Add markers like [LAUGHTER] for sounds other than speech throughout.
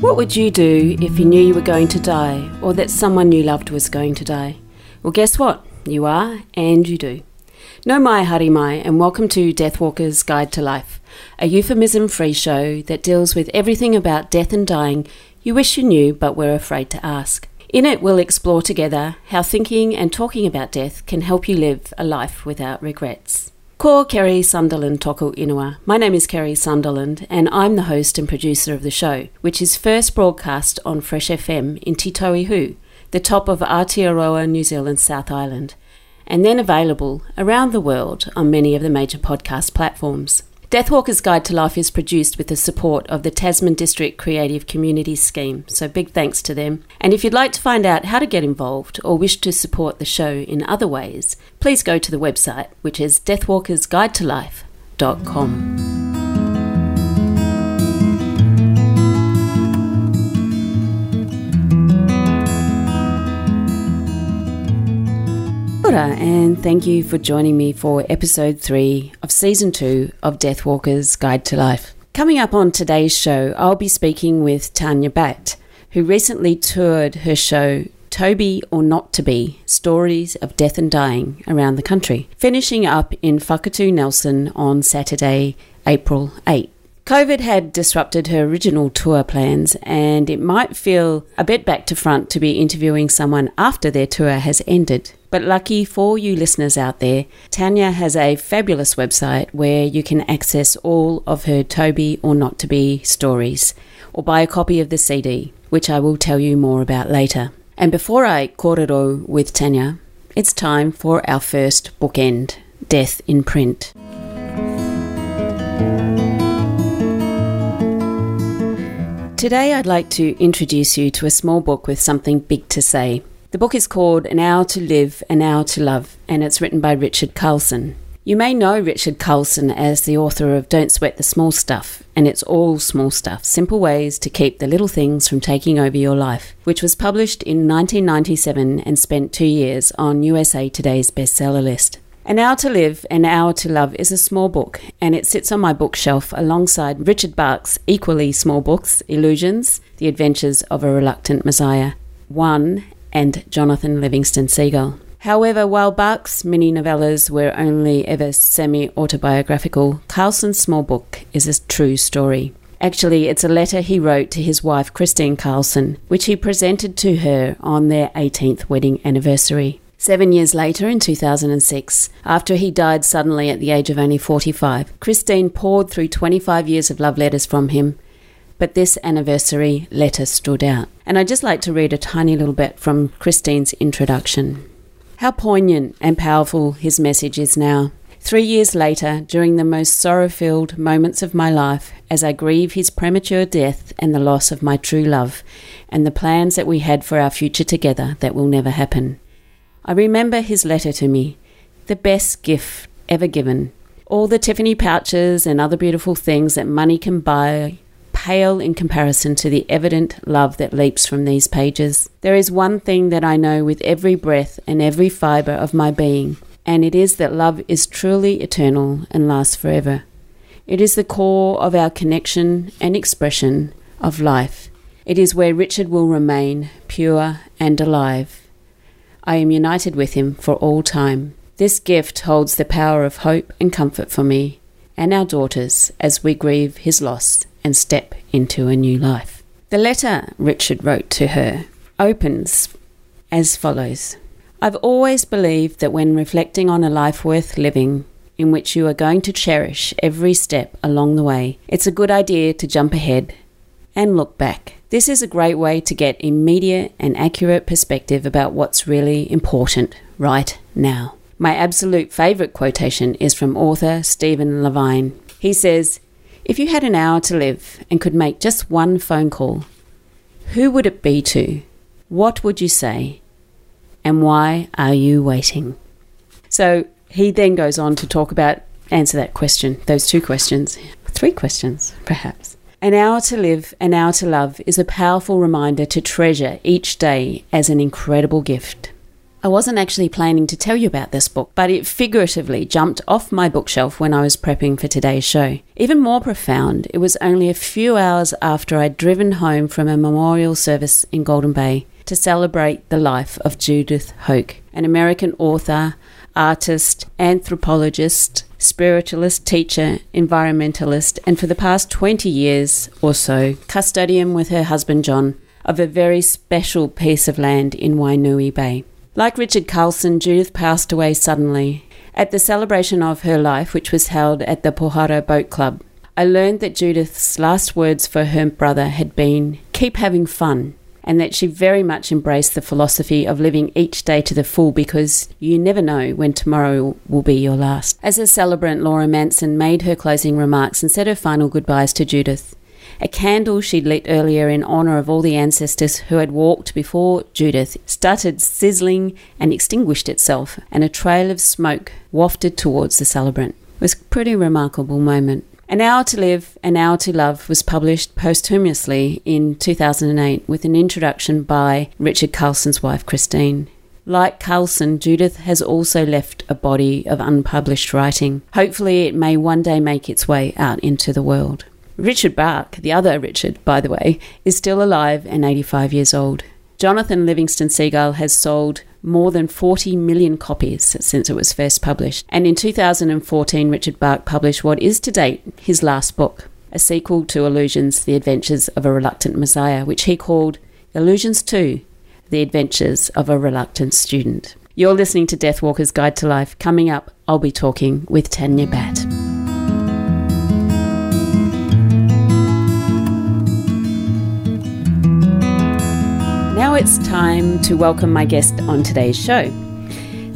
What would you do if you knew you were going to die or that someone you loved was going to die? Well, guess what? You are, and you do. Nau mai haere mai, and welcome to Deathwalker's Guide to Life, a euphemism free show that deals with everything about death and dying you wish you knew but were afraid to ask. In it, we'll explore together how thinking and talking about death can help you live a life without regrets. Ko Kerry Sunderland Toku Ingoa. My name is Kerry Sunderland, and I'm the host and producer of the show, which is first broadcast on Fresh FM in Te Tauihu, the top of Aotearoa, New Zealand's South Island, and then available around the world on many of the major podcast platforms. Deathwalker's Guide to Life is produced with the support of the Tasman District Creative Communities Scheme, so big thanks to them. And if you'd like to find out how to get involved or wish to support the show in other ways, please go to the website, which is deathwalkersguidetolife.com. and thank you for joining me for episode 3 of season 2 of Deathwalker's Guide to Life. Coming up on today's show, I'll be speaking with Tanya Batt, who recently toured her show Toby or Not to Be Stories of Death and Dying around the country, finishing up in Whakatu Nelson on Saturday, April 8. COVID had disrupted her original tour plans, and it might feel a bit back to front to be interviewing someone after their tour has ended. But lucky for you listeners out there, Tanya has a fabulous website where you can access all of her Toby or Not to Be stories, or buy a copy of the CD, which I will tell you more about later. And before I korero with Tanya, it's time for our first bookend Death in Print. Today, I'd like to introduce you to a small book with something big to say. The book is called An Hour to Live, An Hour to Love, and it's written by Richard Carlson. You may know Richard Carlson as the author of Don't Sweat the Small Stuff, and it's all small stuff, simple ways to keep the little things from taking over your life, which was published in 1997 and spent two years on USA Today's bestseller list. An Hour to Live, An Hour to Love is a small book, and it sits on my bookshelf alongside Richard Bach's equally small books, Illusions, The Adventures of a Reluctant Messiah, One, and Jonathan Livingston Seagull. However, while Bach's mini novellas were only ever semi autobiographical, Carlson's small book is a true story. Actually, it's a letter he wrote to his wife Christine Carlson, which he presented to her on their 18th wedding anniversary. Seven years later, in 2006, after he died suddenly at the age of only 45, Christine poured through 25 years of love letters from him but this anniversary letter stood out. And I'd just like to read a tiny little bit from Christine's introduction. How poignant and powerful his message is now. Three years later, during the most sorrow filled moments of my life, as I grieve his premature death and the loss of my true love, and the plans that we had for our future together that will never happen, I remember his letter to me, the best gift ever given. All the Tiffany pouches and other beautiful things that money can buy pale in comparison to the evident love that leaps from these pages. There is one thing that I know with every breath and every fibre of my being, and it is that love is truly eternal and lasts forever. It is the core of our connection and expression of life. It is where Richard will remain pure and alive. I am united with him for all time. This gift holds the power of hope and comfort for me and our daughters as we grieve his loss and step into a new life. The letter Richard wrote to her opens as follows I've always believed that when reflecting on a life worth living, in which you are going to cherish every step along the way, it's a good idea to jump ahead and look back. This is a great way to get immediate and accurate perspective about what's really important right now. My absolute favourite quotation is from author Stephen Levine. He says, If you had an hour to live and could make just one phone call, who would it be to? What would you say? And why are you waiting? So he then goes on to talk about answer that question, those two questions, three questions perhaps. An hour to live, an hour to love is a powerful reminder to treasure each day as an incredible gift. I wasn't actually planning to tell you about this book, but it figuratively jumped off my bookshelf when I was prepping for today's show. Even more profound, it was only a few hours after I'd driven home from a memorial service in Golden Bay to celebrate the life of Judith Hoke, an American author, artist, anthropologist, spiritualist, teacher, environmentalist, and for the past 20 years or so, custodian with her husband John of a very special piece of land in Wainui Bay. Like Richard Carlson, Judith passed away suddenly at the celebration of her life, which was held at the Pohara Boat Club. I learned that Judith's last words for her brother had been, Keep having fun and that she very much embraced the philosophy of living each day to the full because you never know when tomorrow will be your last. As a celebrant, Laura Manson made her closing remarks and said her final goodbyes to Judith. A candle she'd lit earlier in honour of all the ancestors who had walked before Judith started sizzling and extinguished itself, and a trail of smoke wafted towards the celebrant. It was a pretty remarkable moment. An Hour to Live, An Hour to Love was published posthumously in 2008 with an introduction by Richard Carlson's wife, Christine. Like Carlson, Judith has also left a body of unpublished writing. Hopefully, it may one day make its way out into the world. Richard Bach, the other Richard, by the way, is still alive and 85 years old. Jonathan Livingston Seagull has sold more than 40 million copies since it was first published. And in 2014, Richard Bach published what is to date his last book, a sequel to Illusions The Adventures of a Reluctant Messiah, which he called Illusions 2 The Adventures of a Reluctant Student. You're listening to Deathwalker's Guide to Life. Coming up, I'll be talking with Tanya Batt. It's time to welcome my guest on today's show.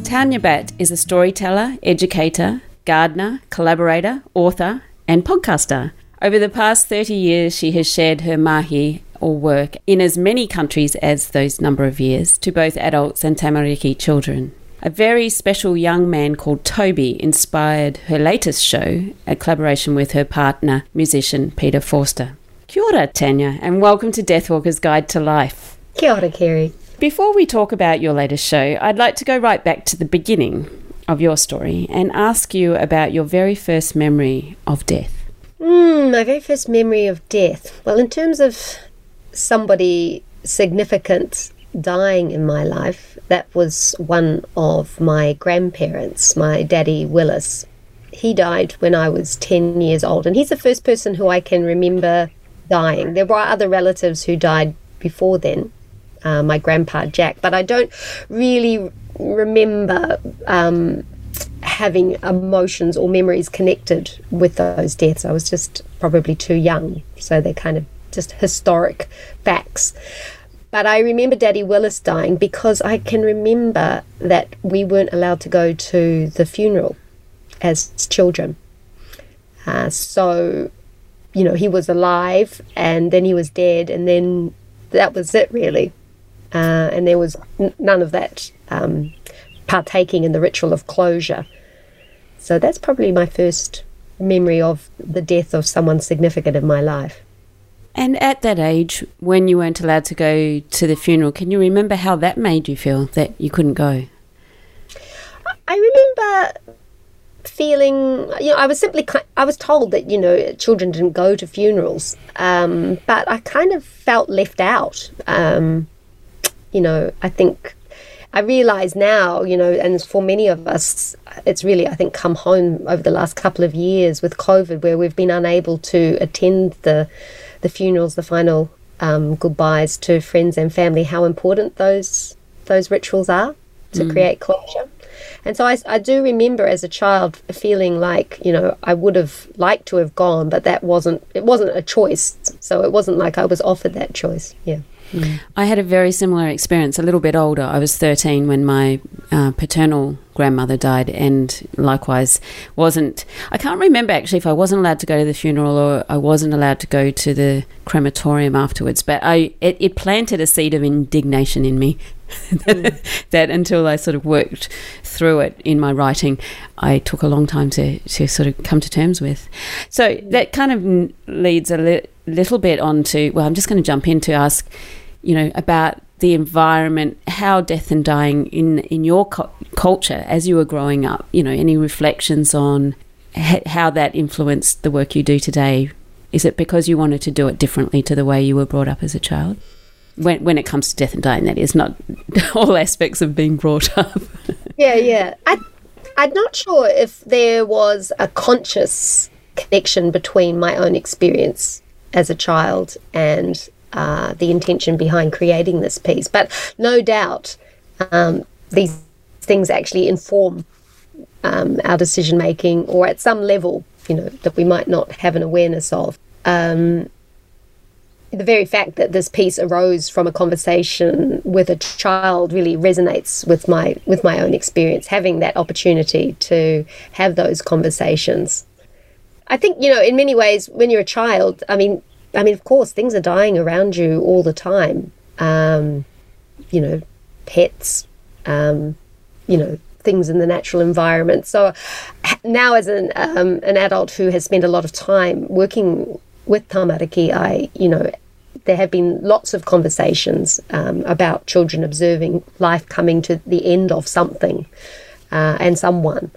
Tanya Batt is a storyteller, educator, gardener, collaborator, author, and podcaster. Over the past 30 years, she has shared her mahi or work in as many countries as those number of years to both adults and tamariki children. A very special young man called Toby inspired her latest show, a collaboration with her partner, musician Peter Forster. Kia ora, Tanya, and welcome to Deathwalker's Guide to Life. Kia ora, Kerry. Before we talk about your latest show, I'd like to go right back to the beginning of your story and ask you about your very first memory of death. Mm, my very first memory of death. Well, in terms of somebody significant dying in my life, that was one of my grandparents, my daddy Willis. He died when I was 10 years old, and he's the first person who I can remember dying. There were other relatives who died before then, uh, my grandpa Jack, but I don't really remember um, having emotions or memories connected with those deaths. I was just probably too young, so they're kind of just historic facts. But I remember Daddy Willis dying because I can remember that we weren't allowed to go to the funeral as children. Uh, so, you know, he was alive and then he was dead, and then that was it really uh, and there was n- none of that um, partaking in the ritual of closure. So that's probably my first memory of the death of someone significant in my life. And at that age, when you weren't allowed to go to the funeral, can you remember how that made you feel that you couldn't go? I remember feeling, you know, I was simply, I was told that, you know, children didn't go to funerals, um, but I kind of felt left out. Um, you know, I think I realize now, you know, and for many of us, it's really, I think, come home over the last couple of years with COVID, where we've been unable to attend the the funerals, the final um, goodbyes to friends and family. How important those those rituals are to mm. create closure. And so I, I do remember as a child feeling like you know I would have liked to have gone, but that wasn't it wasn't a choice. So it wasn't like I was offered that choice. Yeah. I had a very similar experience, a little bit older. I was 13 when my uh, paternal grandmother died, and likewise wasn't. I can't remember actually if I wasn't allowed to go to the funeral or I wasn't allowed to go to the crematorium afterwards, but I it, it planted a seed of indignation in me [LAUGHS] that, until I sort of worked through it in my writing, I took a long time to, to sort of come to terms with. So that kind of leads a li- little bit on to, well, I'm just going to jump in to ask, you know, about the environment, how death and dying in, in your cu- culture as you were growing up, you know, any reflections on h- how that influenced the work you do today? Is it because you wanted to do it differently to the way you were brought up as a child? When, when it comes to death and dying, that is not [LAUGHS] all aspects of being brought up. [LAUGHS] yeah, yeah. I, I'm not sure if there was a conscious connection between my own experience as a child and uh, the intention behind creating this piece. But no doubt, um, these things actually inform um, our decision making, or at some level, you know, that we might not have an awareness of. Um, the very fact that this piece arose from a conversation with a child really resonates with my with my own experience having that opportunity to have those conversations. I think you know in many ways when you're a child i mean i mean of course things are dying around you all the time. Um, you know pets um, you know things in the natural environment. So now as an um, an adult who has spent a lot of time working with tamariki, I, you know, there have been lots of conversations um, about children observing life coming to the end of something uh, and someone,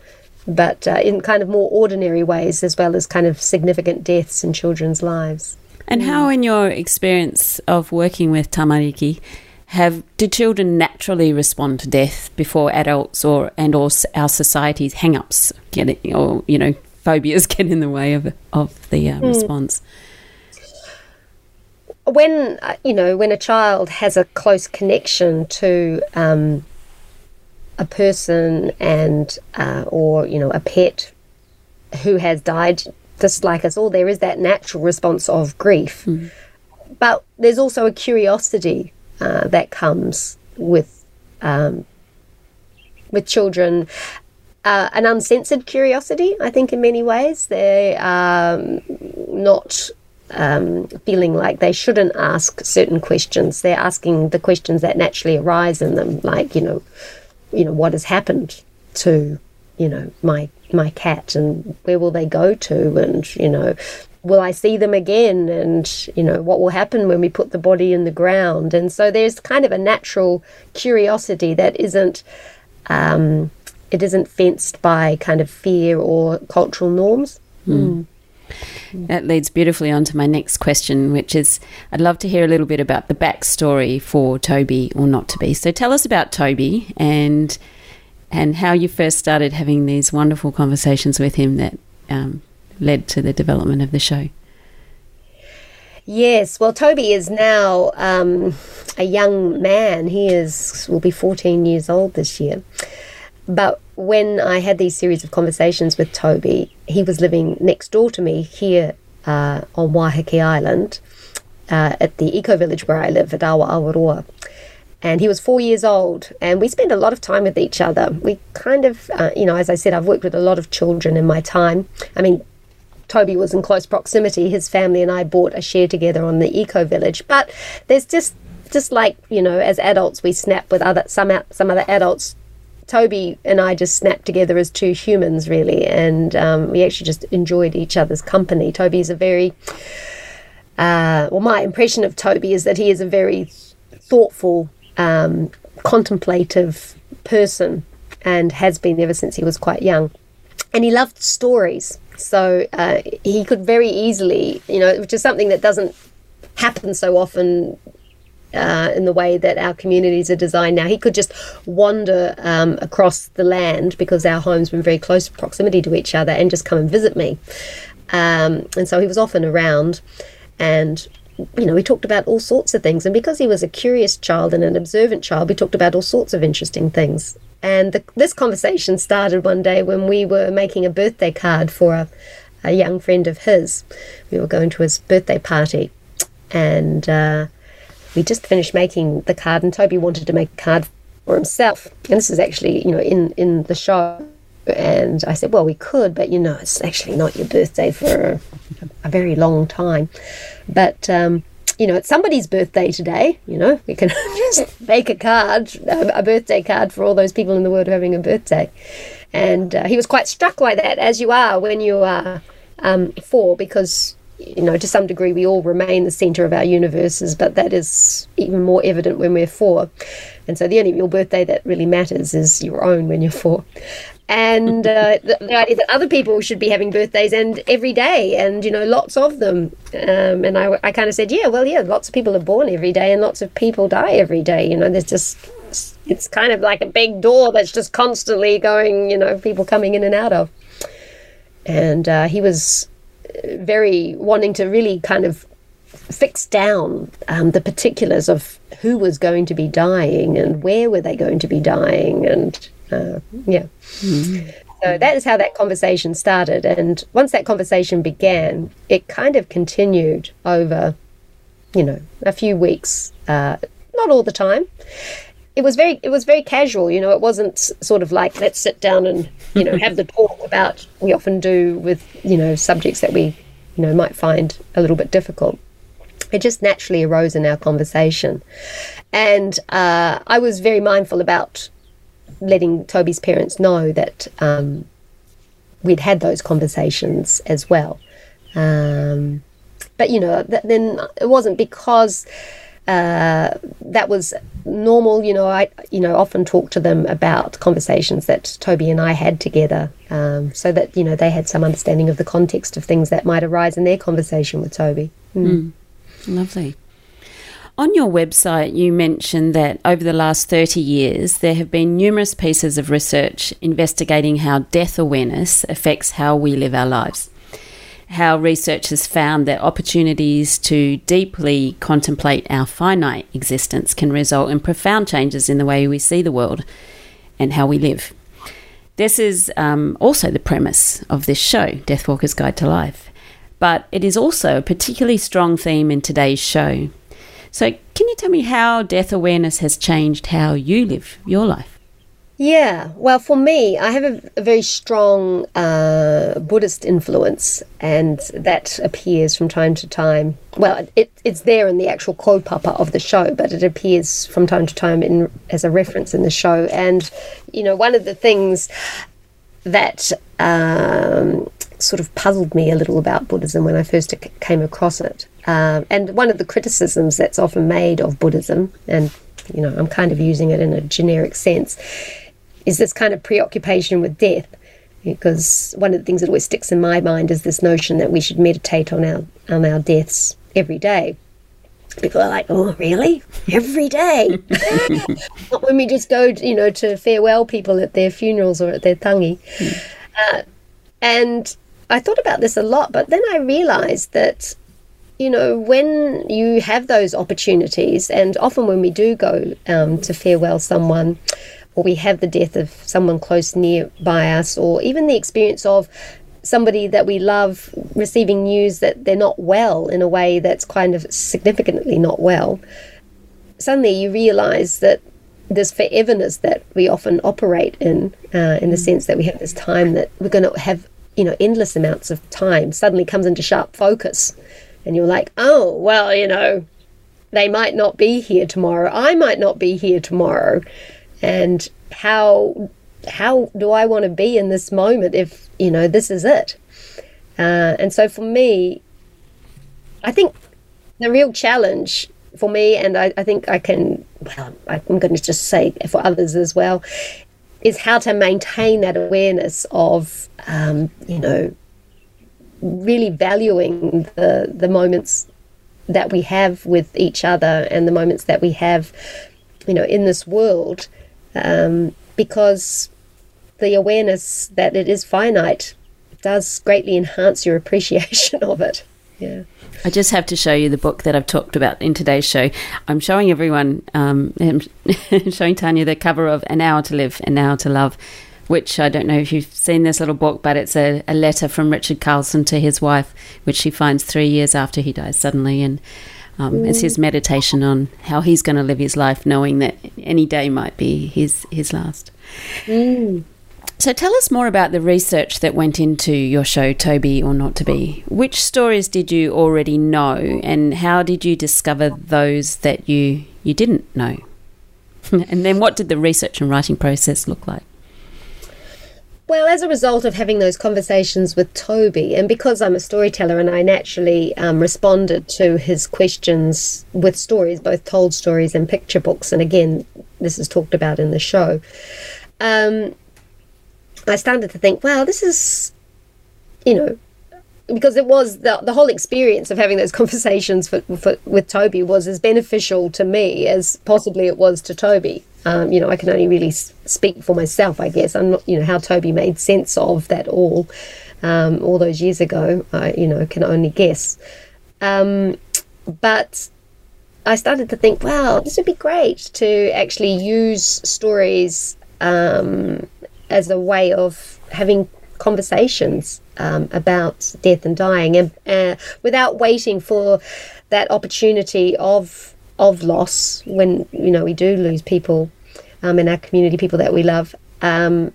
but uh, in kind of more ordinary ways as well as kind of significant deaths in children's lives. And how, in your experience of working with tamariki, have do children naturally respond to death before adults or and or our society's hang-ups get it, or you know phobias [LAUGHS] get in the way of of the uh, mm. response? when uh, you know when a child has a close connection to um, a person and uh, or you know a pet who has died just like us all there is that natural response of grief mm. but there's also a curiosity uh, that comes with um, with children uh, an uncensored curiosity i think in many ways they are um, not um, feeling like they shouldn't ask certain questions. They're asking the questions that naturally arise in them, like you know, you know what has happened to you know my my cat, and where will they go to, and you know, will I see them again, and you know what will happen when we put the body in the ground, and so there's kind of a natural curiosity that isn't. Um, it isn't fenced by kind of fear or cultural norms. Mm. That leads beautifully on to my next question, which is I'd love to hear a little bit about the backstory for Toby or not to be. So tell us about Toby and and how you first started having these wonderful conversations with him that um, led to the development of the show. Yes, well, Toby is now um, a young man. He is will be 14 years old this year. But when I had these series of conversations with Toby, he was living next door to me here uh, on Waiheke Island uh, at the eco village where I live at Awaawaroa. And he was four years old, and we spent a lot of time with each other. We kind of, uh, you know, as I said, I've worked with a lot of children in my time. I mean, Toby was in close proximity. His family and I bought a share together on the eco village. But there's just, just like you know, as adults, we snap with other some some other adults Toby and I just snapped together as two humans, really, and um, we actually just enjoyed each other's company. Toby's a very, uh, well, my impression of Toby is that he is a very thoughtful, um, contemplative person and has been ever since he was quite young. And he loved stories. So uh, he could very easily, you know, which is something that doesn't happen so often uh, in the way that our communities are designed now. He could just wander um, across the land because our homes were in very close proximity to each other and just come and visit me. Um, and so he was often around and you know, we talked about all sorts of things. And because he was a curious child and an observant child, we talked about all sorts of interesting things. And the, this conversation started one day when we were making a birthday card for a, a young friend of his. We were going to his birthday party. And uh, we just finished making the card, and Toby wanted to make a card for himself. And this is actually, you know, in in the show. And I said, well, we could, but you know, it's actually not your birthday for a, a very long time. But um, you know, it's somebody's birthday today. You know, we can [LAUGHS] just make a card, a birthday card for all those people in the world having a birthday. And uh, he was quite struck by that, as you are when you are um, four, because you know, to some degree, we all remain the center of our universes, but that is even more evident when we're four. And so the only real birthday that really matters is your own when you're four. And uh, [LAUGHS] the, the, idea that other people should be having birthdays and every day, and you know, lots of them. Um, and I, I kind of said, yeah, well, yeah, lots of people are born every day, and lots of people die every day. You know, there's just it's kind of like a big door that's just constantly going. You know, people coming in and out of. And uh, he was very wanting to really kind of fix down um, the particulars of who was going to be dying and where were they going to be dying and uh, yeah. Mm-hmm. so that is how that conversation started. And once that conversation began it kind of continued over you know a few weeks uh, not all the time it was very it was very casual you know it wasn't sort of like let's sit down and you know have the [LAUGHS] talk about we often do with you know subjects that we you know might find a little bit difficult. It just naturally arose in our conversation. And uh, i was very mindful about letting toby's parents know that um, we'd had those conversations as well. Um, but you know th- then it wasn't because that was normal. You know, I you know often talk to them about conversations that Toby and I had together, um, so that you know they had some understanding of the context of things that might arise in their conversation with Toby. Mm. Mm. Lovely. On your website, you mentioned that over the last 30 years, there have been numerous pieces of research investigating how death awareness affects how we live our lives how research has found that opportunities to deeply contemplate our finite existence can result in profound changes in the way we see the world and how we live. This is um, also the premise of this show, Deathwalker's Guide to Life, but it is also a particularly strong theme in today's show. So, can you tell me how death awareness has changed how you live your life? Yeah, well, for me, I have a, a very strong uh, Buddhist influence, and that appears from time to time. Well, it, it's there in the actual kaupapa of the show, but it appears from time to time in, as a reference in the show. And, you know, one of the things that um, sort of puzzled me a little about Buddhism when I first came across it, uh, and one of the criticisms that's often made of Buddhism, and, you know, I'm kind of using it in a generic sense is this kind of preoccupation with death. Because one of the things that always sticks in my mind is this notion that we should meditate on our on our deaths every day. People are like, "Oh, really? Every day?" [LAUGHS] Not when we just go, you know, to farewell people at their funerals or at their tangi. Mm. Uh, and I thought about this a lot, but then I realized that you know, when you have those opportunities, and often when we do go um, to farewell someone, or we have the death of someone close near by us, or even the experience of somebody that we love receiving news that they're not well in a way that's kind of significantly not well, suddenly you realize that this foreverness that we often operate in, uh, in the mm. sense that we have this time that we're going to have, you know, endless amounts of time, suddenly comes into sharp focus. And you're like, oh, well, you know, they might not be here tomorrow. I might not be here tomorrow and how how do I want to be in this moment if you know this is it? Uh, and so for me, I think the real challenge for me, and I, I think I can, well, I'm going to just say for others as well, is how to maintain that awareness of, um, you know, really valuing the the moments that we have with each other and the moments that we have, you know, in this world um, because the awareness that it is finite does greatly enhance your [LAUGHS] appreciation of it. Yeah. I just have to show you the book that I've talked about in today's show. I'm showing everyone, um, [LAUGHS] showing Tanya the cover of An Hour to Live, An Hour to Love, which I don't know if you've seen this little book, but it's a, a letter from Richard Carlson to his wife, which she finds three years after he dies suddenly. And Um, It's his meditation on how he's going to live his life, knowing that any day might be his his last. So tell us more about the research that went into your show, Toby or Not to Be. Which stories did you already know, and how did you discover those that you you didn't know? [LAUGHS] and then what did the research and writing process look like? Well, as a result of having those conversations with Toby, and because I'm a storyteller and I naturally um, responded to his questions with stories, both told stories and picture books, and again, this is talked about in the show, um, I started to think, wow, this is, you know, because it was the, the whole experience of having those [LAUGHS] conversations for, for, with Toby was as beneficial to me as possibly it was to Toby. Um, you know, I can only really speak for myself, I guess. I'm not, you know, how Toby made sense of that all, um, all those years ago. I, you know, can only guess. Um, but I started to think, wow, this would be great to actually use stories um, as a way of having conversations um, about death and dying, and uh, without waiting for that opportunity of of loss when you know we do lose people um, in our community, people that we love. Um,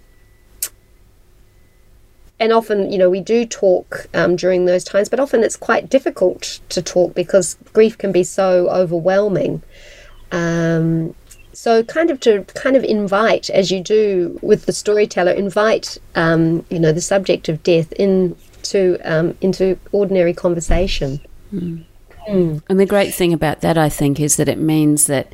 and often, you know, we do talk um, during those times, but often it's quite difficult to talk because grief can be so overwhelming. Um, so, kind of to kind of invite, as you do with the storyteller, invite, um, you know, the subject of death into um, into ordinary conversation. Mm. Mm. And the great thing about that, I think, is that it means that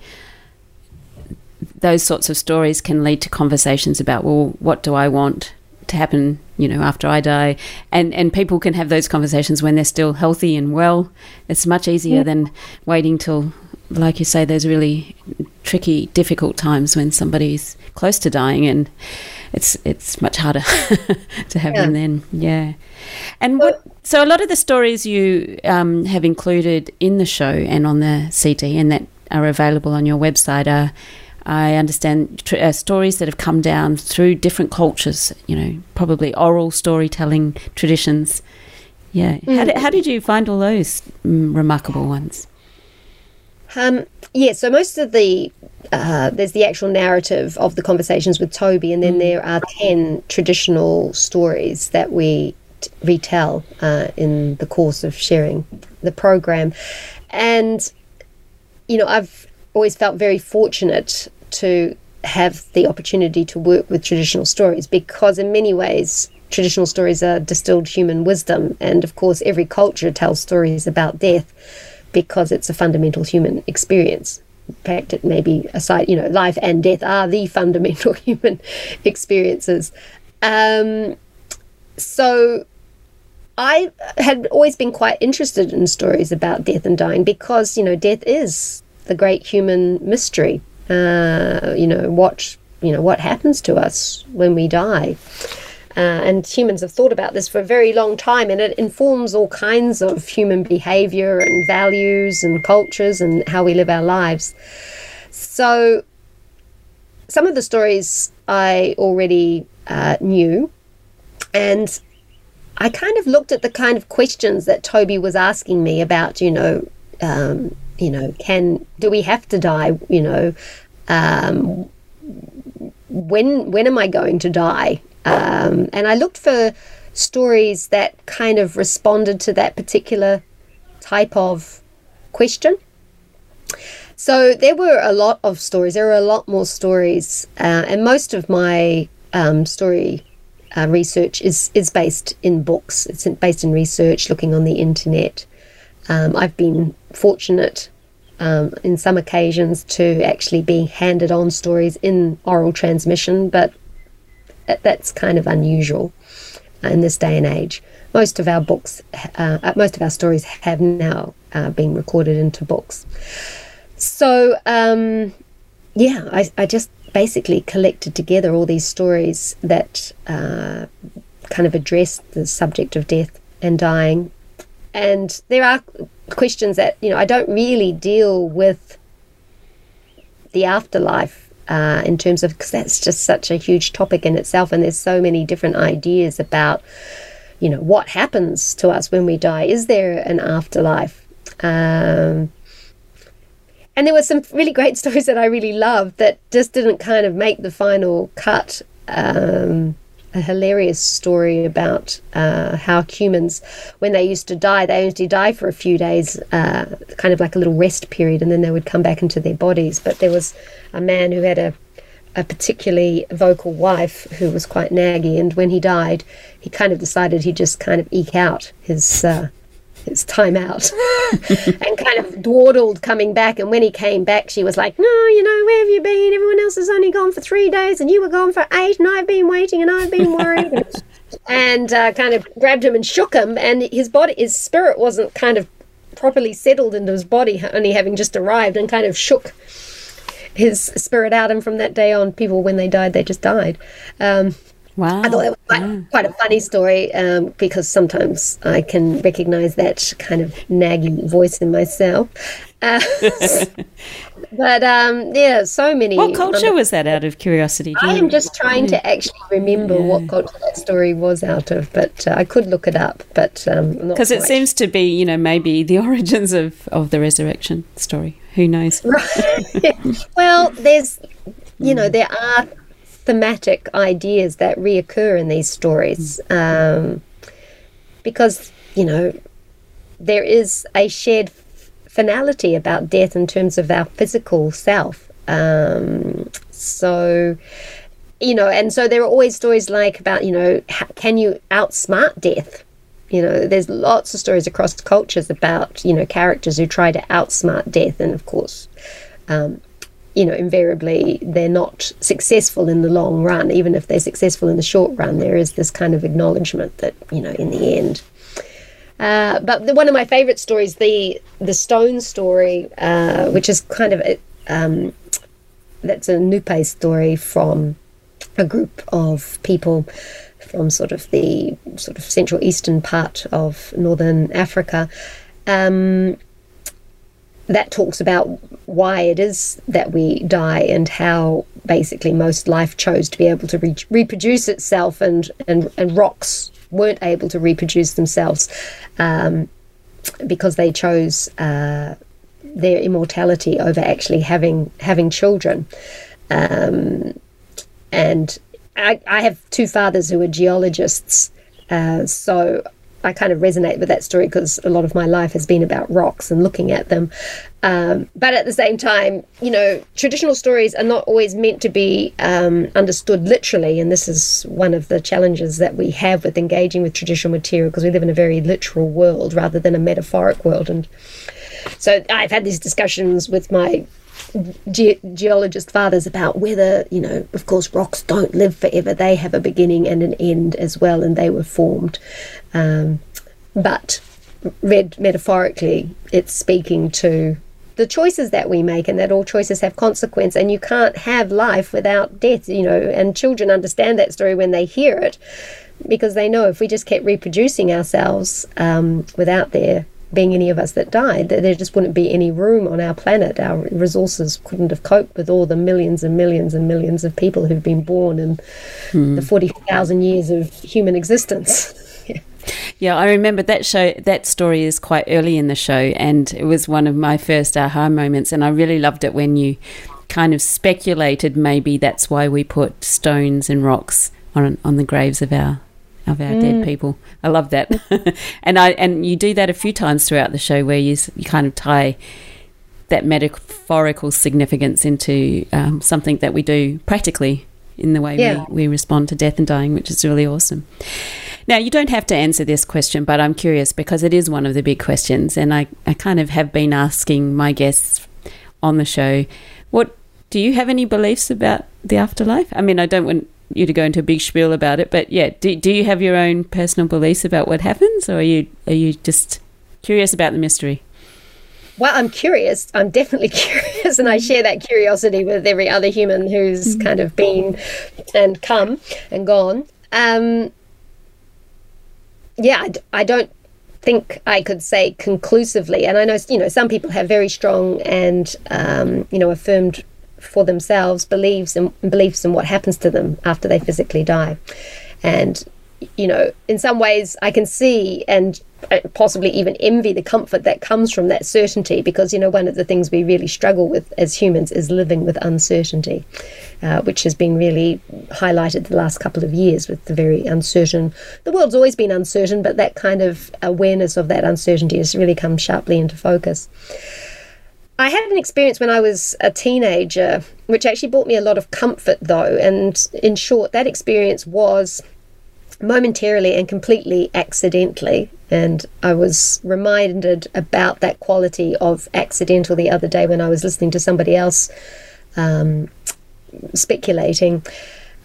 those sorts of stories can lead to conversations about, well, what do I want to happen, you know, after I die? And and people can have those conversations when they're still healthy and well. It's much easier than waiting till, like you say, there's really tricky, difficult times when somebody's close to dying, and it's it's much harder [LAUGHS] to have yeah. them then. Yeah. And what? So a lot of the stories you um, have included in the show and on the CD, and that are available on your website, are I understand tr- uh, stories that have come down through different cultures. You know, probably oral storytelling traditions. Yeah. Mm. How, did, how did you find all those mm, remarkable ones? Um, yeah, so most of the uh, there's the actual narrative of the conversations with Toby, and then mm. there are ten traditional stories that we t- retell uh, in the course of sharing the program, and you know I've always felt very fortunate to have the opportunity to work with traditional stories because in many ways traditional stories are distilled human wisdom. And of course every culture tells stories about death because it's a fundamental human experience. In fact it may be aside you know life and death are the [LAUGHS] fundamental human experiences. Um, so I had always been quite interested in stories about death and dying because, you know, death is the great human mystery. Uh, you know what you know what happens to us when we die. Uh, and humans have thought about this for a very long time, and it informs all kinds of human behavior and values and cultures and how we live our lives. So, some of the stories I already uh, knew, and I kind of looked at the kind of questions that Toby was asking me about, you know, um, you know, can do we have to die? You know, um, when when am I going to die? Um, and I looked for stories that kind of responded to that particular type of question. So there were a lot of stories. There were a lot more stories, uh, and most of my um, story uh, research is is based in books. It's based in research, looking on the internet. Um, I've been fortunate um, in some occasions to actually be handed on stories in oral transmission, but that's kind of unusual in this day and age. Most of our books, uh, uh, most of our stories have now uh, been recorded into books. So, um, yeah, I, I, just basically collected together all these stories that uh, kind of address the subject of death and dying. And there are questions that you know I don't really deal with the afterlife uh, in terms of because that's just such a huge topic in itself, and there's so many different ideas about you know what happens to us when we die. Is there an afterlife? Um, and there were some really great [LAUGHS] stories that I really loved that just didn't kind of make the final cut. Um, a hilarious story about uh, how humans, when they used to die, they only die for a few days, uh, kind of like a little rest period, and then they would come back into their bodies. But there was a man who had a a particularly vocal wife who was quite naggy, and when he died, he kind of decided he'd just kind of eke out his uh, his time out [LAUGHS] and kind of dawdled coming back. And when he came back, she was like, No, you know, where have you been? Everyone else has only gone for three days, and you were gone for eight, and I've been waiting, and I've been worried. [LAUGHS] and uh, kind of grabbed him and shook him, and his body, his spirit wasn't kind of properly settled into his body, only having just arrived, and kind of shook his spirit out. And from that day on, people, when they died, they just died. Um, Wow. I thought it was quite, quite a funny story um, because sometimes I can recognize that kind of nagging voice in myself. [LAUGHS] Uh, but um, yeah, so many. What culture was that out of curiosity? I am just trying to actually remember yeah. what culture that story was out of, but uh, I could look it up. But because um, it seems to be, you know, maybe the [LAUGHS] origins of, of the resurrection story. Who knows? Right. [LAUGHS] well, there's, you know, there are thematic ideas that reoccur in these stories um, because you know there is a shared finality about death in terms of our physical self. Um, so you know and so there are always stories like about you know can you outsmart death? You know there's lots of stories across cultures about you know characters who try to outsmart death and of course um, you know, invariably they're not successful in the long run. Even if they're successful in the short run, there is this kind of acknowledgement that, you know, in the end. Uh, but the, one of my favourite stories, the the stone story, uh, which is kind of a, um, that's a Nupe story from a group of people from sort of the sort of central eastern part of northern Africa. Um, that talks about why it is that we die and how basically most life chose to be able to re- reproduce itself and, and, and rocks weren't able to reproduce themselves um, because they chose uh, their immortality over actually having having children. Um, and I, I, have two fathers who are geologists, uh, so I kind of resonate with that story because a lot of my life has been about rocks and looking at them. Um, but at the same time, you know, traditional stories are not always meant to be um, understood literally. And this is one of the challenges that we have with engaging with traditional material because we live in a very literal world rather than a metaphoric world. And so I've had these discussions with my ge- geologist fathers about whether, you know, of course, rocks don't live forever. They have a beginning and an end as well, and they were formed. Um, but read metaphorically, it's speaking to the choices that we make and that all choices have consequence and you can't have life without death you know and children understand that story when they hear it because they know if we just kept reproducing ourselves um, without there being any of us that died, there just wouldn't be any room on our planet. Our resources couldn't have coped with all the millions and millions and millions of people who've been born in hmm. the 40,000 years of human existence. [LAUGHS] yeah. I remember that show. That story is quite early in the show, and it was one of my first aha moments. And I really loved it when you kind of speculated maybe that's why we put stones and rocks on on the graves of our of our mm. dead people. I love that, [LAUGHS] and I and you do that a few times throughout the show where you you kind of tie that metaphorical significance into um, something that we do practically in the way yeah. we, we respond to death and dying, which is really awesome. Now, you don't have to answer this question, but I'm curious because it is one of the big questions, and I, I kind of have been asking my guests on the show, what do you have any beliefs about the afterlife? I mean, I don't want you to go into a big spiel about it, but yeah, do, do you have your own personal beliefs about what happens, or are you are you just curious about the mystery? Well, I'm curious. I'm definitely [LAUGHS] curious, and I share that curiosity with every other human who's mm-hmm. kind of been and come and gone. Um, yeah, I, don't think I could say conclusively, and I know you know some people have very strong and um, you know affirmed for themselves beliefs and beliefs in what happens to them after they physically die. And you know, in some ways I can see and uh, possibly even envy the comfort that comes from that certainty because, you know, one of the things we really struggle with as humans is living with uncertainty, uh, which has been really highlighted the last couple of years with the very uncertain. The world's always been uncertain, but that kind of awareness of that uncertainty has really come sharply into focus. I had an experience when I was a teenager, which actually brought me a lot of comfort, though. And in short, that experience was momentarily and completely accidentally. And I was reminded about that quality of accidental the other day when I was listening to somebody else um, speculating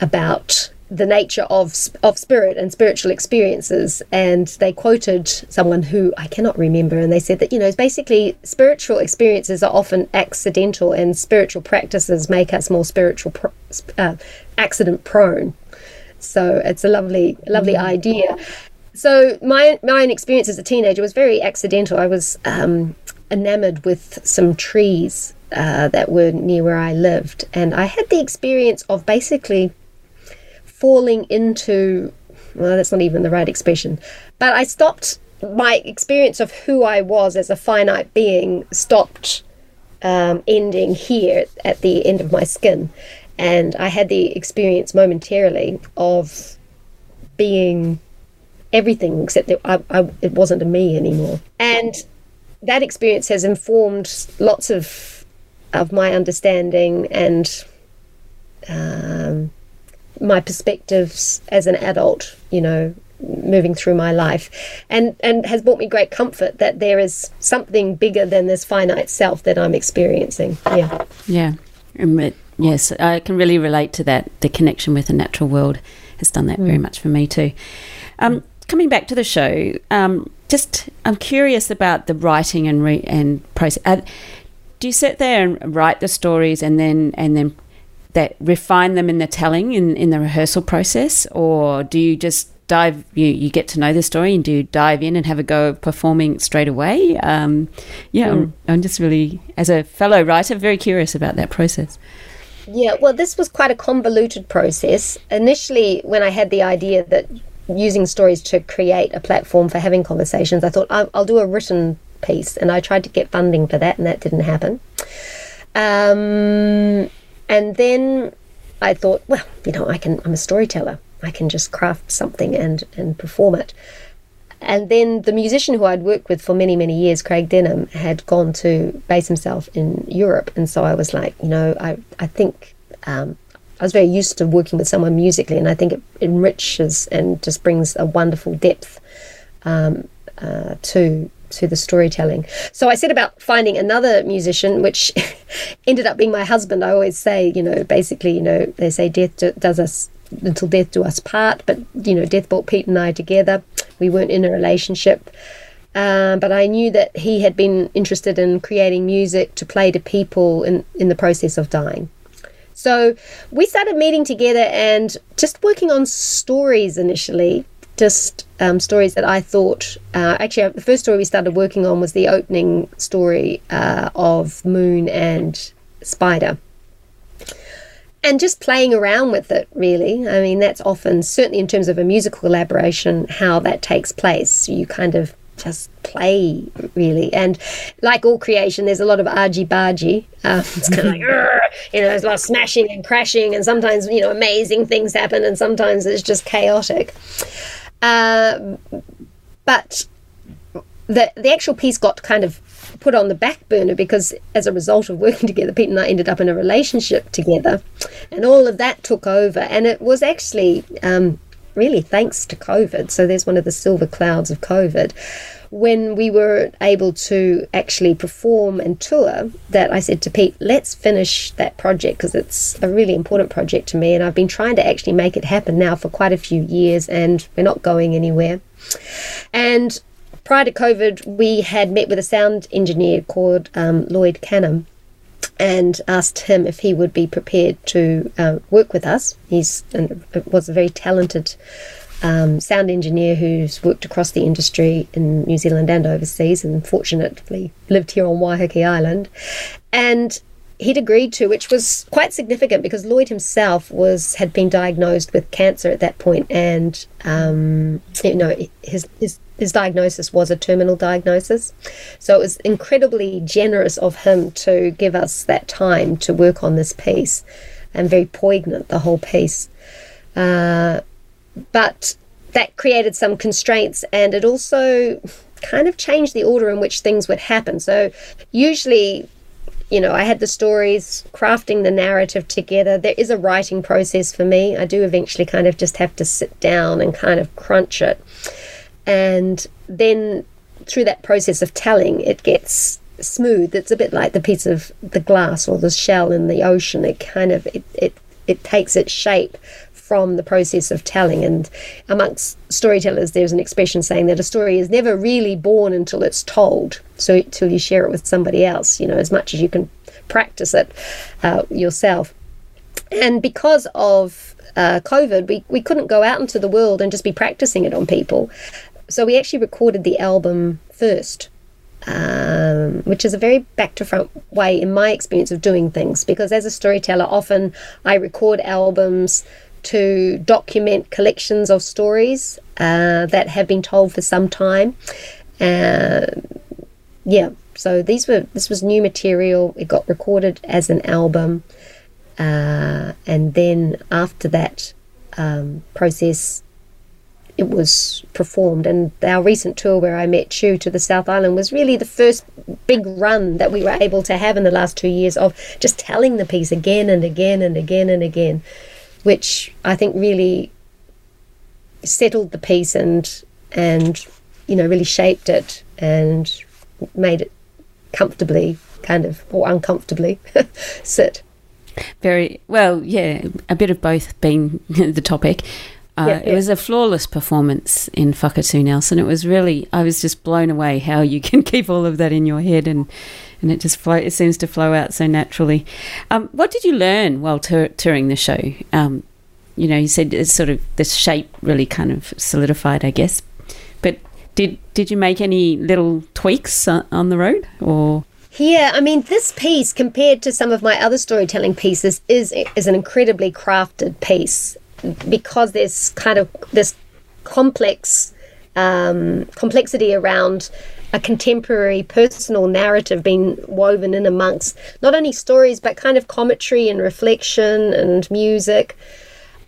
about the nature of of spirit and spiritual experiences and they quoted someone who I cannot remember and they said that you know basically spiritual experiences are often accidental and spiritual practices make us more spiritual uh, accident prone so it's a lovely lovely mm. idea so my my own experience as a teenager was very accidental I was um, enamored with some trees uh, that were near where I lived and I had the experience of basically falling into well, that's not even the right expression, but I stopped my experience of who I was as a finite being stopped um, ending here at the end of my skin. And I had the experience momentarily of being everything except that I, I, it wasn't a me anymore. And that experience has informed lots of of my understanding and um, my perspectives as an adult, you know, moving through my life and and has brought me great comfort that there is something bigger than this finite self that I'm experiencing. Yeah. Yeah. And yes, I can really relate to that. The connection with the natural world has done that mm. very much for me too. Um, coming back to the show, um, just I'm curious about the writing and re- and process. Uh, do you sit there and write the stories and then and then that refine them in the telling in, in the rehearsal process or do you just dive you, you get to know the story and do you dive in and have a go of performing straight away um, yeah mm. I'm, I'm just really as a fellow writer very curious about that process yeah well this was quite a convoluted process initially when i had the idea that using stories to create a platform for having conversations i thought i'll, I'll do a written piece and i tried to get funding for that and that didn't happen um, and then I thought, well, you know, I can. I'm a storyteller. I can just craft something and and perform it. And then the musician who I'd worked with for many, many years, Craig Denham, had gone to base himself in Europe. And so I was like, you know, I, I think um, I was very used to working with someone musically, and I think it enriches and just brings a wonderful depth um, uh, to to the storytelling. So I set about finding another musician, which [LAUGHS] ended up being my husband. I always say, you know, basically, you know, they say death does us until death do us part, but you know, death brought Pete and I together. We weren't in a relationship. Um, but I knew that he had been interested in creating music to play to people in, in the process of dying. So we started meeting together and just working on stories initially just um, stories that I thought. Uh, actually, the first story we started working on was the opening story uh, of Moon and Spider. And just playing around with it, really. I mean, that's often, certainly in terms of a musical collaboration, how that takes place. You kind of just play really and like all creation there's a lot of argy bargy um, [LAUGHS] it's kind of like [LAUGHS] you know there's a lot of smashing and crashing and sometimes you know amazing things happen and sometimes it's just chaotic uh, but the the actual piece got kind of put on the back burner because as a result of working [LAUGHS] together, Pete and I ended up in a relationship together, and all of that took over. And it was actually um, really thanks to COVID. So there's one of the silver clouds of COVID when we were able to actually perform and tour that I said to Pete, let's finish that project because it's a really important project to me. And I've been trying to actually make it happen now for quite a few years and we're not going anywhere. And prior to COVID, we had met with a sound engineer called um, Lloyd Canham and asked him if he would be prepared to uh, work with us. He's was a very talented um, sound engineer who's worked across the industry in New Zealand and overseas, and fortunately lived here on Waiheke Island. And he'd agreed to, which was quite significant because Lloyd himself was had been diagnosed with cancer at that point, and um, you know his his his diagnosis was a terminal diagnosis. So it was incredibly generous of him to give us that time to work on this piece, and very poignant the whole piece. Uh, but that created some constraints, and it also kind of changed the order in which things would happen. So usually you know, I had the stories, crafting the narrative together. There is a writing process for me. I do eventually kind of just have to sit down and kind of crunch it. And then through that process of telling, it gets smooth. It's a bit like the piece of the glass or the shell in the ocean. It kind of it it, it takes its shape from the process of telling. And amongst storytellers, there's an expression saying that a story is never really born until it's told. So till you share it with somebody else, you know, as much as you can practice it uh, yourself. And because of uh, COVID, we, we couldn't go out into the world and just be practicing it on people. So we actually recorded the album first. Um, which is a very back to front way in my experience of doing things because as a storyteller often i record albums to document collections of stories uh, that have been told for some time. Uh, yeah, so these were this was new material. It got recorded as an album, uh, and then after that um, process, it was performed. And our recent tour, where I met Chu to the South Island, was really the first big run that we were able to have in the last two years of just telling the piece again and again and again and again which I think really settled the piece and and you know really shaped it and made it comfortably kind of or uncomfortably [LAUGHS] sit. Very well yeah a bit of both being [LAUGHS] the topic uh, yeah, yeah. It was a flawless performance in Whakatū Nelson. It was really, I was just blown away how you can [LAUGHS] keep all of that in your head and, and it just flow, it seems to flow out so naturally. Um, what did you learn while touring the show? Um, you know, you said it's sort of this shape really kind of solidified, I guess. But did did you make any little tweaks on the road or? Yeah, I mean, this piece compared to some of my other storytelling pieces is is an incredibly crafted piece because there's kind of this complex um, complexity around a contemporary personal narrative being woven in amongst not only stories but kind of commentary and reflection and music.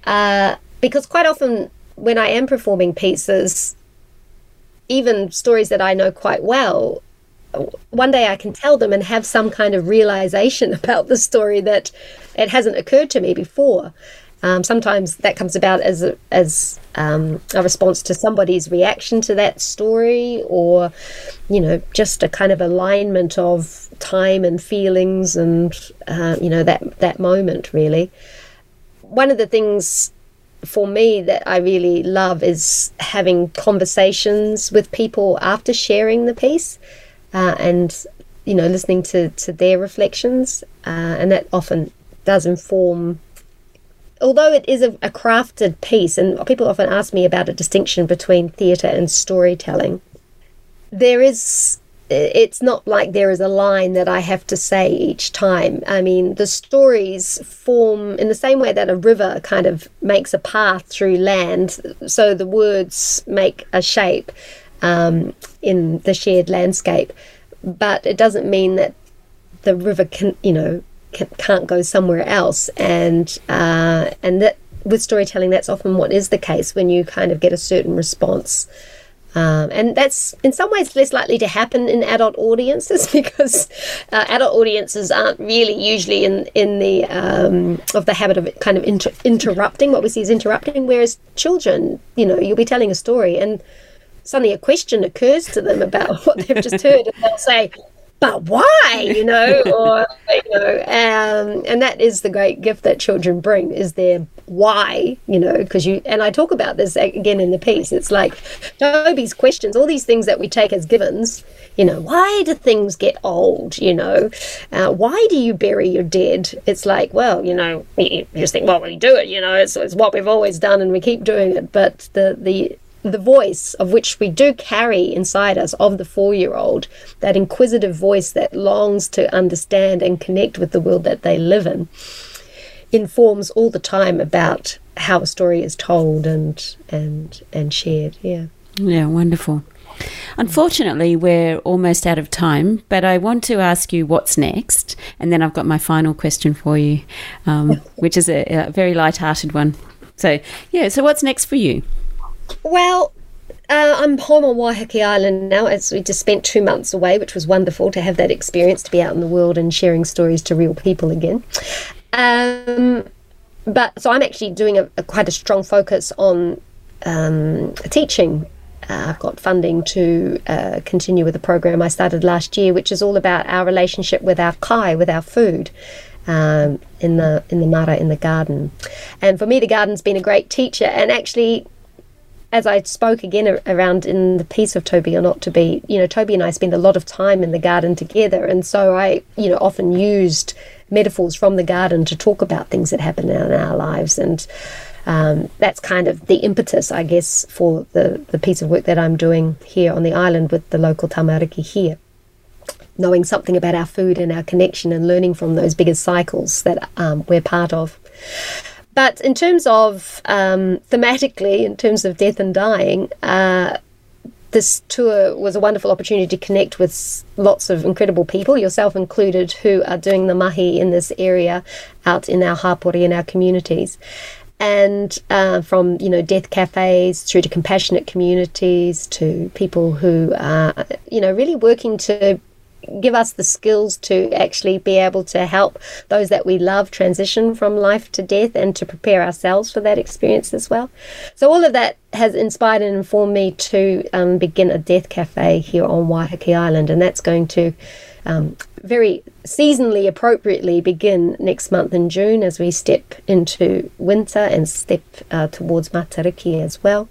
Uh, because quite often when I am performing pieces, even stories that I know quite well, one day I can tell them and have some kind of realization [LAUGHS] about the story that it hasn't occurred to me before. Um, sometimes that comes about as a, as um, a response to somebody's reaction to that story, or you know, just a kind of alignment of time and feelings, and uh, you know that that moment really. One of the things for me that I really love is having conversations with people after sharing the piece, uh, and you know, listening to to their reflections, uh, and that often does inform although it is a, a, crafted piece, and people often ask me about a distinction between theatre and storytelling, there is. It's not like there is a line that I have to say each time. I mean, the stories form in the same way that a river kind of makes a path through land, so the words make a shape um, in the shared landscape. But it doesn't mean that the river can, you know, can't go somewhere else and uh, and that with storytelling that's often what is the case when you kind of get a certain response um, and that's in some ways less likely to happen in adult audiences [LAUGHS] because uh, adult audiences aren't really usually in in the um, of the habit of kind of inter- interrupting. What we see is interrupting, whereas children, you know, you'll be telling a story and suddenly a question occurs to them about [LAUGHS] what they've just heard, and they'll say, but why you know [LAUGHS] or you know um, and that is the great gift that children bring is their why you know because you and i talk about this again in the piece. It's like toby's questions all these things that we take as givens you know why do things get old you know? Uh, why do you bury your dead? It's like well you know you just think well we do it you know it's, it's what we've always done and we keep doing it. But the the the voice of which we do carry inside us of the four year old, that inquisitive voice that longs to understand and connect with the world that they live in, informs all the time about how a story is told and and and shared. Yeah. Yeah, wonderful. Unfortunately, we're almost out of time, but I want to ask you what's next, and then I've got my final question for you, um, [LAUGHS] which is a, a very light-hearted one. So, yeah. So, what's next for you? Well, uh, I'm home on Waiheke Island now, as we just spent two months away, which was wonderful to have that experience to be out in the world and sharing stories to real people again. Um, but so I'm actually doing a, a quite a strong focus on um, teaching. Uh, I've got funding to uh, continue with the program I started last year, which is all about our relationship with our kai, with our food. Um, in the in the mara in the garden, and for me the garden's been a great teacher. And actually, as I spoke again around in the piece of Toby or Not to Be, you know, Toby and I spend a lot of time in the garden together, and so I, you know, often used metaphors from the garden to talk about things that happen in our lives. And um, that's kind of the impetus, I guess, for the, the piece of work that I'm doing here on the island with the local tamariki here. Knowing something about our food and our connection and learning from those bigger cycles that um, we're part of. But in terms of um, thematically, in terms of death and dying, uh, this tour was a wonderful opportunity to connect with lots of incredible people, yourself included, who are doing the mahi in this area out in our hapori in our communities. And uh, from you know death cafes through to compassionate communities to people who are you know really working to give us the skills to actually be able to help those that we love transition from life to death and to prepare ourselves for that experience as well. So, all of that has inspired and informed me to um, begin a death cafe here on Waiheke Island, and that's going to um, very seasonally appropriately begin next month in June as we step into winter and step uh, towards Matariki as well.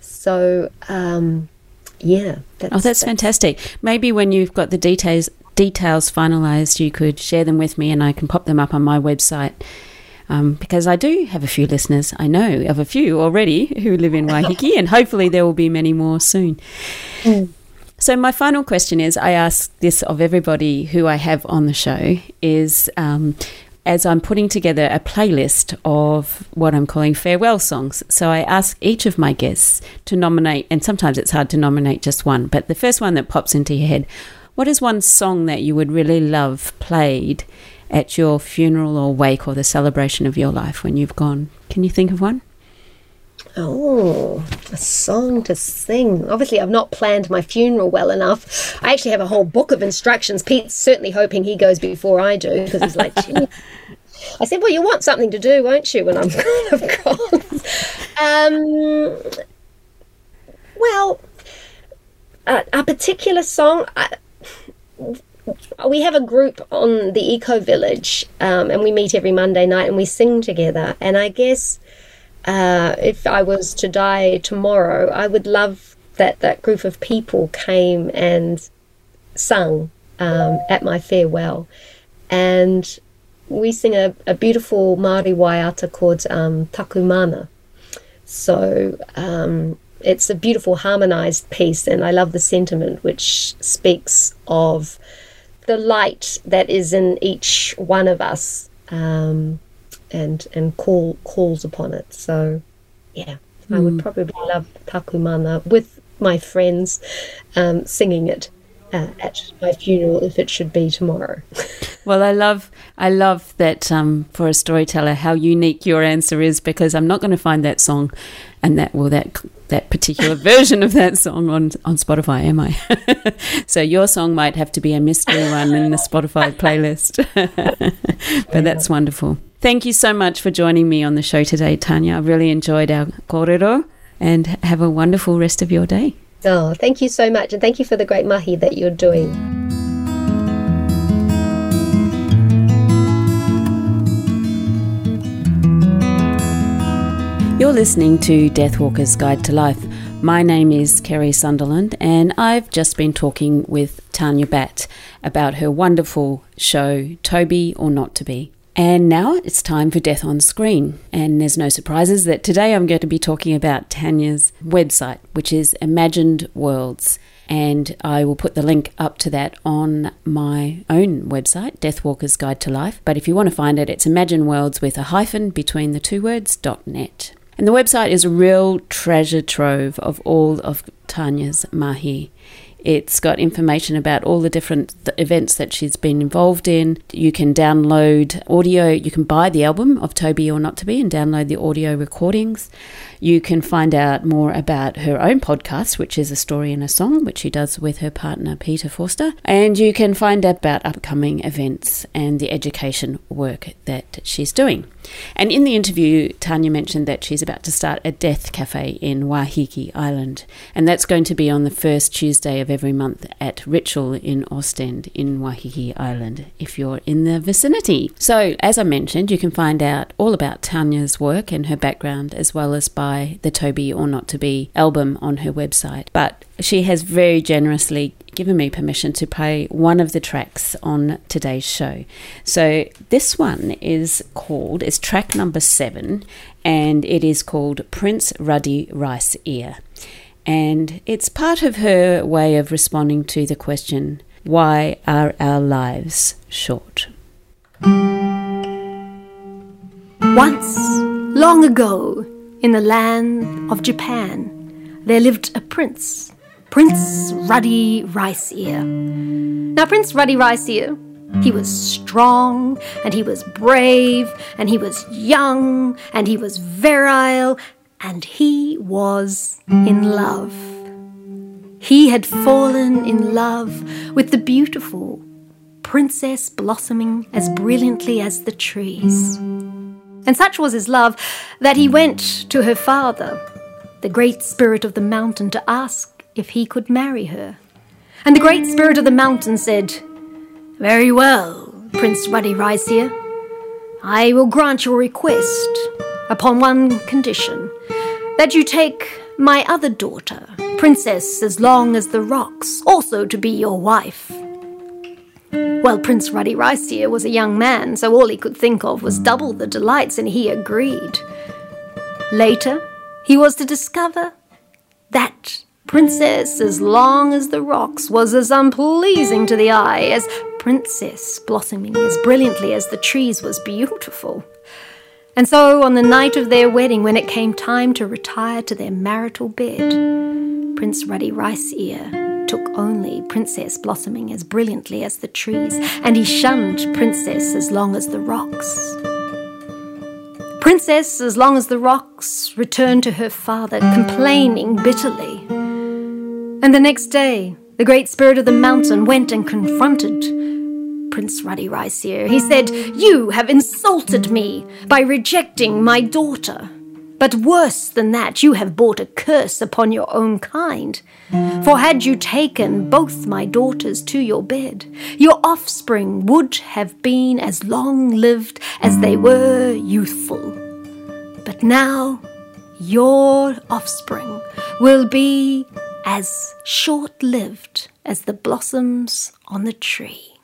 So, um, yeah. That's, oh, that's, that's fantastic. Maybe when you've got the details details finalised, you could share them with me, and I can pop them up on my website. Um, because I do have a few listeners. I know of a few already who live in Waiheke, and hopefully there will be many more soon. Mm. So my final question is: I ask this of everybody who I have on the show is. Um, as I'm putting together a playlist of what I'm calling farewell songs. So I ask each of my guests to nominate, and sometimes it's hard to nominate just one, but the first one that pops into your head what is one song that you would really love played at your funeral or wake or the celebration of your life when you've gone? Can you think of one? Oh, a song to sing. Obviously, I've not planned my funeral well enough. I actually have a whole book of instructions. Pete's certainly hoping he goes before I do because he's like. I said, Well, you want something to do, won't you, when I'm [LAUGHS] gone? um, well, a, a particular song. I, we have a group on the Eco Village, um, and we meet every Monday night and we sing together. And I guess uh, if I was to die tomorrow, I would love that that group of people came and sung um, at my farewell. And we sing a, a beautiful Māori waiata called um, Takumana. So um, it's a beautiful harmonized piece, and I love the sentiment which speaks of the light that is in each one of us. Um, and and call calls upon it. So, yeah, mm. I would hmm. probably love Takumana with my friends um, singing it uh, at my funeral if it should be tomorrow. [LAUGHS] well, I love I love that um, for a storyteller how unique your answer is because I'm not going to find that song and that well that that particular [LAUGHS] version of that song on on Spotify, am I? [LAUGHS] so your song might have to be a mystery one in the Spotify playlist. but that's wonderful. Thank you so much for joining me on the show today, Tanya. I really enjoyed our korero and have a wonderful rest of your day. Oh, thank you so much. And thank you for the great mahi that you're doing. You're listening to Deathwalker's Guide to Life. My name is Kerry Sunderland, and I've just been talking with Tanya Batt about her wonderful show, Toby or Not to Be. And now it's time for Death on Screen. And there's no surprises that today I'm going to be talking about Tanya's website, which is Imagined Worlds. And I will put the link up to that on my own website, Deathwalker's Guide to Life. But if you want to find it, it's Imagine Worlds with a hyphen between the two words, .net. And the website is a real treasure trove of all of Tanya's mahi. It's got information about all the different th- events that she's been involved in. You can download audio, you can buy the album of Toby or Not to Be and download the audio recordings. You can find out more about her own podcast, which is A Story and a Song, which she does with her partner Peter Forster. And you can find out about upcoming events and the education work that she's doing. And in the interview, Tanya mentioned that she's about to start a death cafe in Waiheke Island. And that's going to be on the first Tuesday of every month at Ritual in Ostend in Waiheke Island if you're in the vicinity. So, as I mentioned, you can find out all about Tanya's work and her background as well as by by the To Be or Not to Be album on her website. But she has very generously given me permission to play one of the tracks on today's show. So this one is called, it's track number seven, and it is called Prince Ruddy Rice Ear. And it's part of her way of responding to the question, why are our lives short? Once, long ago, in the land of Japan, there lived a prince, Prince Ruddy Rice Ear. Now, Prince Ruddy Rice Ear, he was strong, and he was brave, and he was young, and he was virile, and he was in love. He had fallen in love with the beautiful princess blossoming as brilliantly as the trees. And such was his love that he went to her father, the great spirit of the mountain, to ask if he could marry her. And the great spirit of the mountain said, Very well, Prince Ruddy Ear. I will grant your request upon one condition that you take my other daughter, Princess as long as the rocks, also to be your wife. Well, Prince Ruddy Rice Ear was a young man, so all he could think of was double the delights, and he agreed. Later, he was to discover that Princess as long as the rocks was as unpleasing to the eye as Princess blossoming as brilliantly as the trees was beautiful. And so, on the night of their wedding, when it came time to retire to their marital bed, Prince Ruddy Rice Ear took only Princess blossoming as brilliantly as the trees, and he shunned Princess as long as the rocks. Princess, as long as the rocks, returned to her father, complaining bitterly. And the next day, the great spirit of the mountain went and confronted Prince Ruddy Rice Ear. He said, You have insulted me by rejecting my daughter. But worse than that, you have brought a curse upon your own kind. For had you taken both my daughters to your bed, your offspring would have been as long lived as they were youthful. But now your offspring will be as short lived as the blossoms on the tree.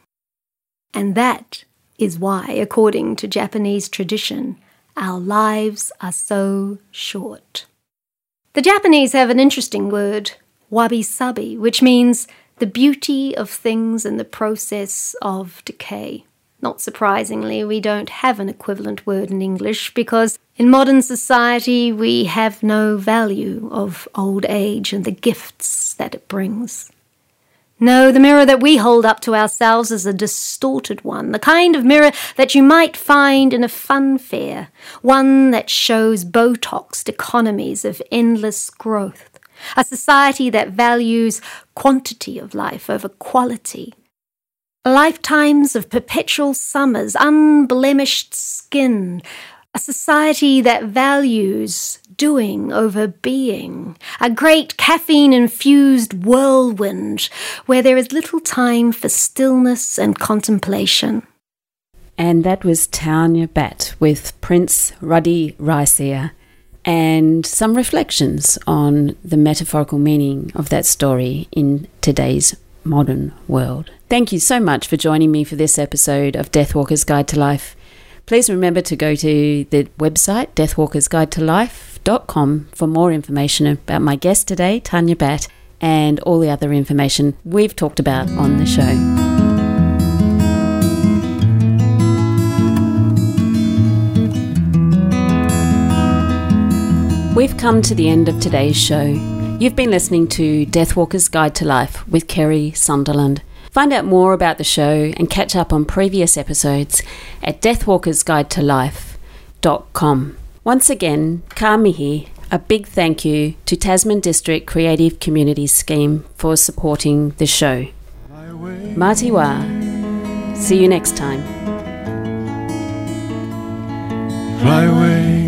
And that is why, according to Japanese tradition, our lives are so short. The Japanese have an interesting word, wabi sabi, which means the beauty of things and the process of decay. Not surprisingly, we don't have an equivalent word in English because in modern society we have no value of old age and the gifts that it brings. No, the mirror that we hold up to ourselves is a distorted one, the kind of mirror that you might find in a fun fair, one that shows Botoxed economies of endless growth, a society that values quantity of life over quality, lifetimes of perpetual summers, unblemished skin, a society that values doing over being, a great caffeine infused whirlwind where there is little time for stillness and contemplation. And that was Tanya Batt with Prince Ruddy Ear and some reflections on the metaphorical meaning of that story in today's modern world. Thank you so much for joining me for this episode of Deathwalker's Guide to Life. Please remember to go to the website Deathwalker's Guide to life.com for more information about my guest today, Tanya Batt, and all the other information we've talked about on the show. We've come to the end of today's show. You've been listening to Deathwalker's Guide to Life with Kerry Sunderland. Find out more about the show and catch up on previous episodes at deathwalkersguide to Once again, ka a big thank you to Tasman District Creative Communities Scheme for supporting the show. Mā te wā. See you next time. Fly away.